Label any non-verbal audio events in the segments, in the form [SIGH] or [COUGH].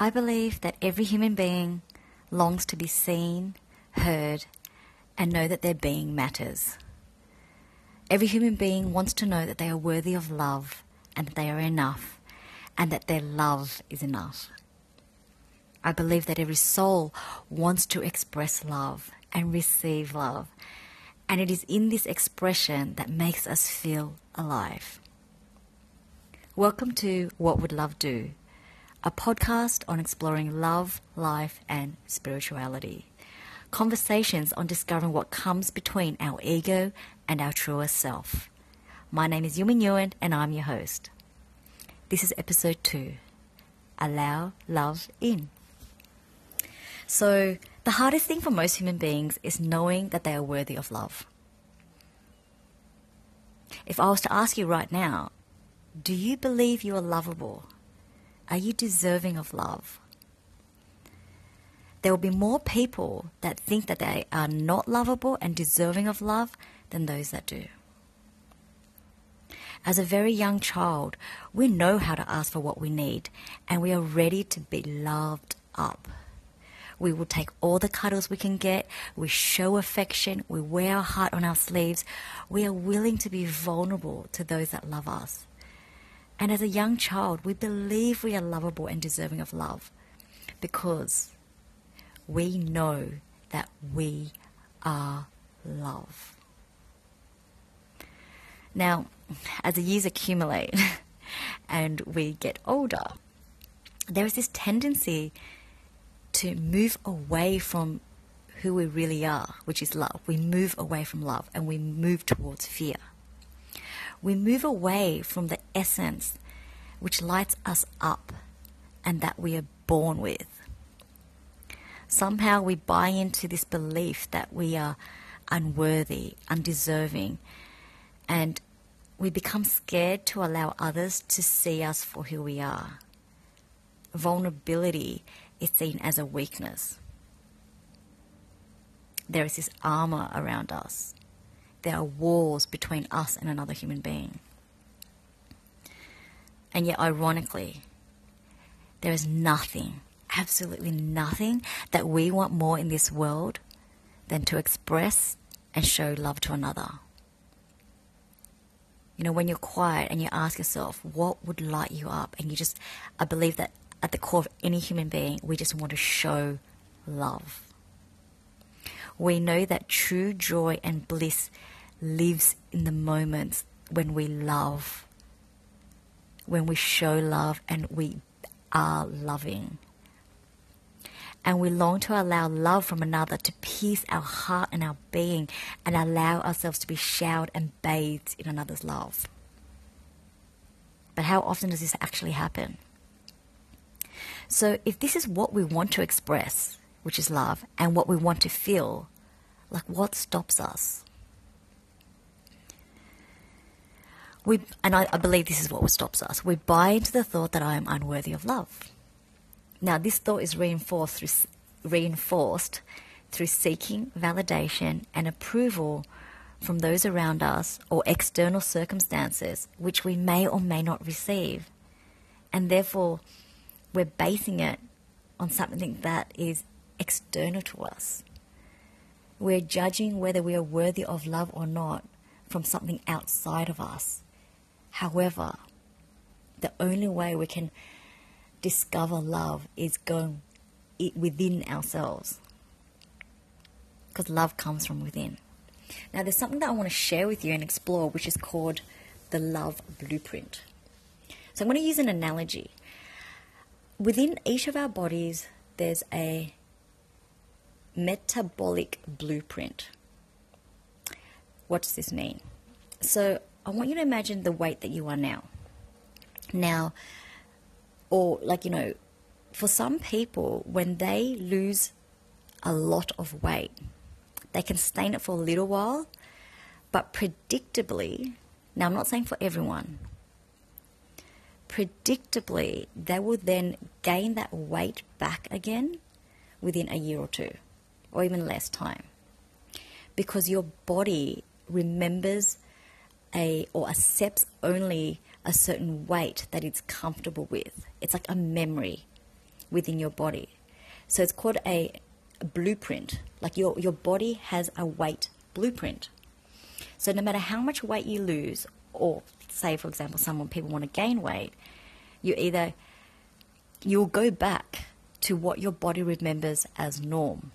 I believe that every human being longs to be seen, heard, and know that their being matters. Every human being wants to know that they are worthy of love and that they are enough and that their love is enough. I believe that every soul wants to express love and receive love, and it is in this expression that makes us feel alive. Welcome to What Would Love Do? A podcast on exploring love, life, and spirituality. Conversations on discovering what comes between our ego and our truest self. My name is Yumi Nguyen, and I'm your host. This is episode two Allow Love In. So, the hardest thing for most human beings is knowing that they are worthy of love. If I was to ask you right now, do you believe you are lovable? Are you deserving of love? There will be more people that think that they are not lovable and deserving of love than those that do. As a very young child, we know how to ask for what we need and we are ready to be loved up. We will take all the cuddles we can get. We show affection. We wear our heart on our sleeves. We are willing to be vulnerable to those that love us. And as a young child, we believe we are lovable and deserving of love because we know that we are love. Now, as the years accumulate [LAUGHS] and we get older, there is this tendency to move away from who we really are, which is love. We move away from love and we move towards fear we move away from the essence which lights us up and that we are born with. Somehow we buy into this belief that we are unworthy, undeserving, and we become scared to allow others to see us for who we are. Vulnerability is seen as a weakness. There is this armor around us there are walls between us and another human being. And yet, ironically, there is nothing, absolutely nothing, that we want more in this world than to express and show love to another. You know, when you're quiet and you ask yourself, what would light you up? And you just, I believe that at the core of any human being, we just want to show love we know that true joy and bliss lives in the moments when we love, when we show love and we are loving. And we long to allow love from another to pierce our heart and our being and allow ourselves to be showered and bathed in another's love. But how often does this actually happen? So, if this is what we want to express, which is love, and what we want to feel, like what stops us? We, and I, I believe this is what stops us. We buy into the thought that I am unworthy of love. Now, this thought is reinforced through, reinforced through seeking validation and approval from those around us or external circumstances which we may or may not receive. And therefore, we're basing it on something that is external to us. We're judging whether we are worthy of love or not from something outside of us. However, the only way we can discover love is going within ourselves. Because love comes from within. Now, there's something that I want to share with you and explore, which is called the love blueprint. So, I'm going to use an analogy. Within each of our bodies, there's a metabolic blueprint. What does this mean? So I want you to imagine the weight that you are now. Now, or like, you know, for some people, when they lose a lot of weight, they can stay in it for a little while, but predictably, now I'm not saying for everyone, predictably, they will then gain that weight back again within a year or two or even less time. Because your body remembers a or accepts only a certain weight that it's comfortable with. It's like a memory. within your body. So it's called a, a blueprint. Like your, your body has a weight blueprint. So no matter how much weight you lose, or say for example, someone people want to gain weight, you either you'll go back to what your body remembers as norm.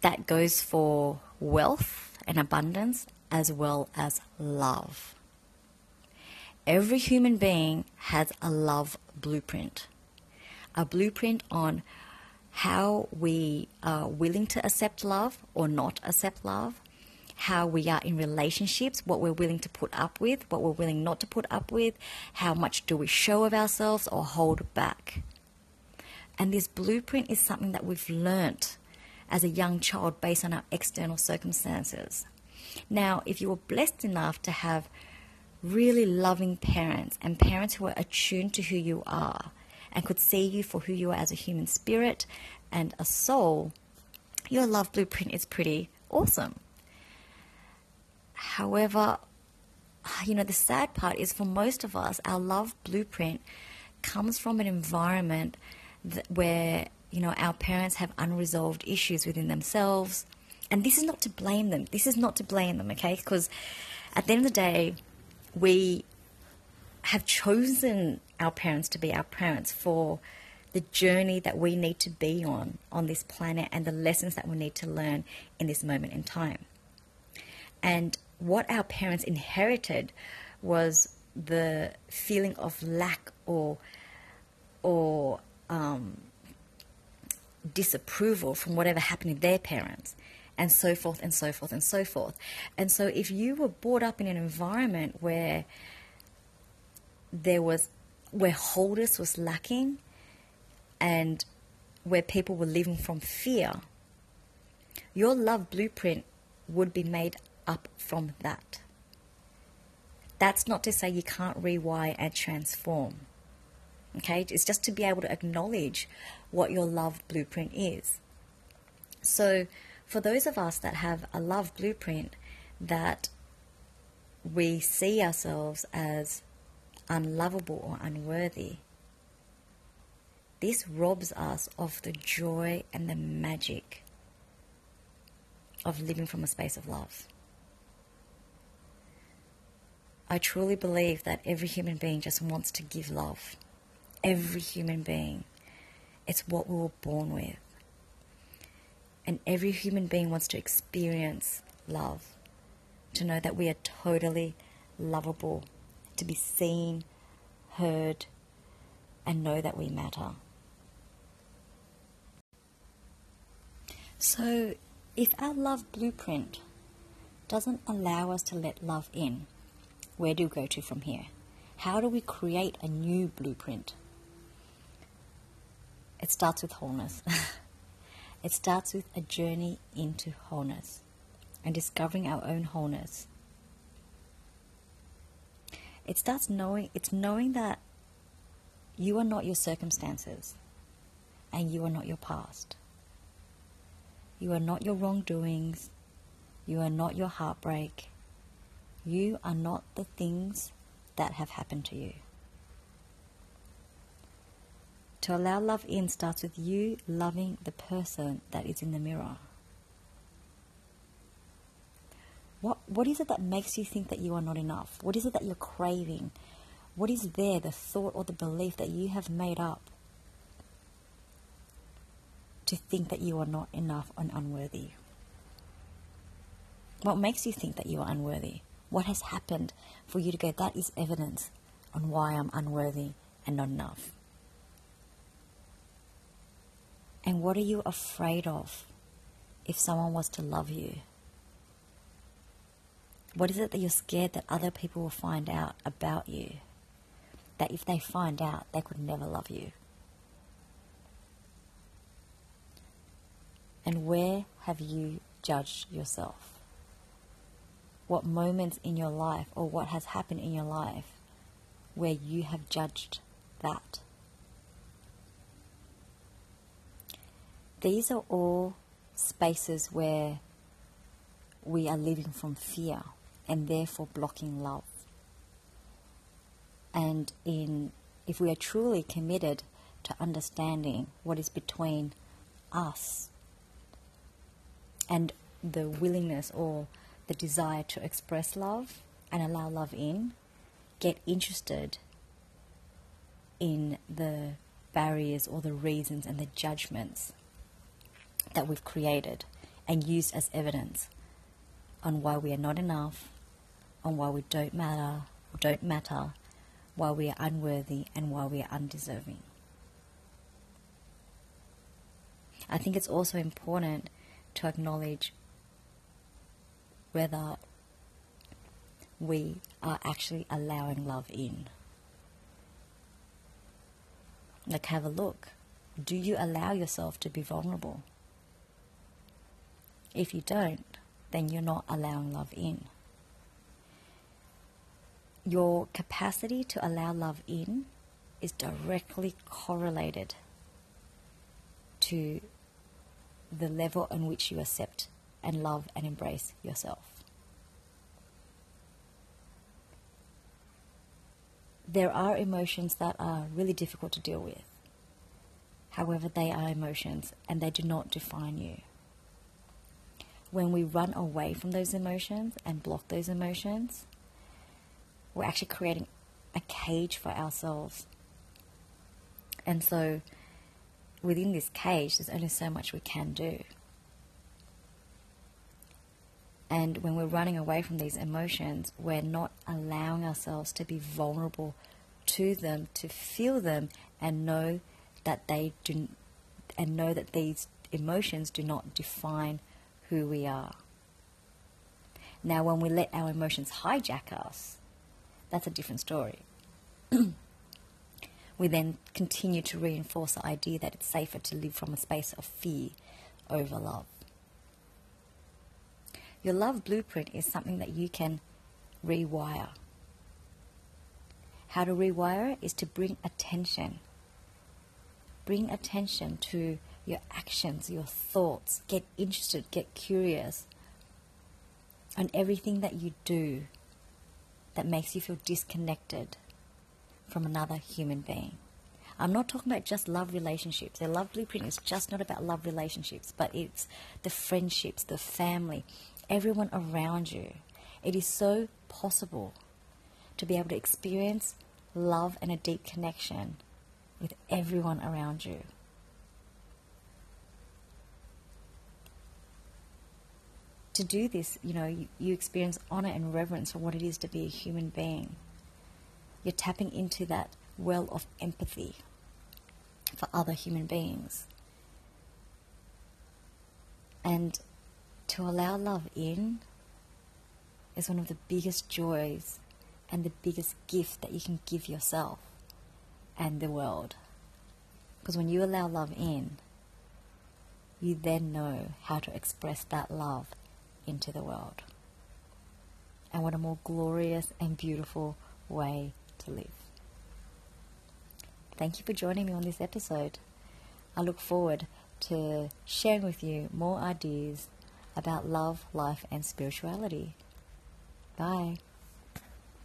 That goes for wealth and abundance as well as love. Every human being has a love blueprint, a blueprint on how we are willing to accept love or not accept love, how we are in relationships, what we're willing to put up with, what we're willing not to put up with, how much do we show of ourselves or hold back. And this blueprint is something that we've learnt as a young child based on our external circumstances. Now, if you were blessed enough to have really loving parents and parents who are attuned to who you are and could see you for who you are as a human spirit and a soul, your love blueprint is pretty awesome. However, you know, the sad part is for most of us, our love blueprint comes from an environment where, you know, our parents have unresolved issues within themselves. And this is not to blame them. This is not to blame them, okay? Because at the end of the day, we have chosen our parents to be our parents for the journey that we need to be on on this planet and the lessons that we need to learn in this moment in time. And what our parents inherited was the feeling of lack or or um, disapproval from whatever happened to their parents and so forth and so forth and so forth. And so if you were brought up in an environment where there was where wholeness was lacking and where people were living from fear, your love blueprint would be made up from that. That's not to say you can't rewire and transform. Okay, it's just to be able to acknowledge what your love blueprint is. So, for those of us that have a love blueprint that we see ourselves as unlovable or unworthy, this robs us of the joy and the magic of living from a space of love. I truly believe that every human being just wants to give love. Every human being. It's what we were born with. And every human being wants to experience love, to know that we are totally lovable, to be seen, heard, and know that we matter. So, if our love blueprint doesn't allow us to let love in, where do we go to from here? How do we create a new blueprint? It starts with wholeness. [LAUGHS] it starts with a journey into wholeness and discovering our own wholeness. It starts knowing it's knowing that you are not your circumstances and you are not your past. You are not your wrongdoings. You are not your heartbreak. You are not the things that have happened to you. To allow love in starts with you loving the person that is in the mirror. What, what is it that makes you think that you are not enough? What is it that you're craving? What is there, the thought or the belief that you have made up to think that you are not enough and unworthy? What makes you think that you are unworthy? What has happened for you to go, that is evidence on why I'm unworthy and not enough? And what are you afraid of if someone was to love you? What is it that you're scared that other people will find out about you? That if they find out, they could never love you? And where have you judged yourself? what moments in your life or what has happened in your life where you have judged that. These are all spaces where we are living from fear and therefore blocking love. And in if we are truly committed to understanding what is between us and the willingness or the desire to express love and allow love in, get interested in the barriers or the reasons and the judgments that we've created and used as evidence on why we are not enough, on why we don't matter or don't matter, why we are unworthy and why we are undeserving. I think it's also important to acknowledge whether we are actually allowing love in. Like, have a look. Do you allow yourself to be vulnerable? If you don't, then you're not allowing love in. Your capacity to allow love in is directly correlated to the level on which you accept and love and embrace yourself. There are emotions that are really difficult to deal with. However, they are emotions and they do not define you. When we run away from those emotions and block those emotions, we're actually creating a cage for ourselves. And so, within this cage, there's only so much we can do. And when we're running away from these emotions, we're not allowing ourselves to be vulnerable to them, to feel them, and know that they do, and know that these emotions do not define who we are. Now, when we let our emotions hijack us, that's a different story. [CLEARS THROAT] we then continue to reinforce the idea that it's safer to live from a space of fear over love. Your love blueprint is something that you can rewire. How to rewire it is to bring attention. Bring attention to your actions, your thoughts. Get interested, get curious on everything that you do that makes you feel disconnected from another human being. I'm not talking about just love relationships. The love blueprint is just not about love relationships, but it's the friendships, the family, everyone around you. It is so possible to be able to experience love and a deep connection with everyone around you. To do this, you know, you, you experience honor and reverence for what it is to be a human being you're tapping into that well of empathy for other human beings. And to allow love in is one of the biggest joys and the biggest gift that you can give yourself and the world. Because when you allow love in, you then know how to express that love into the world. And what a more glorious and beautiful way to live. Thank you for joining me on this episode. I look forward to sharing with you more ideas about love, life, and spirituality. Bye.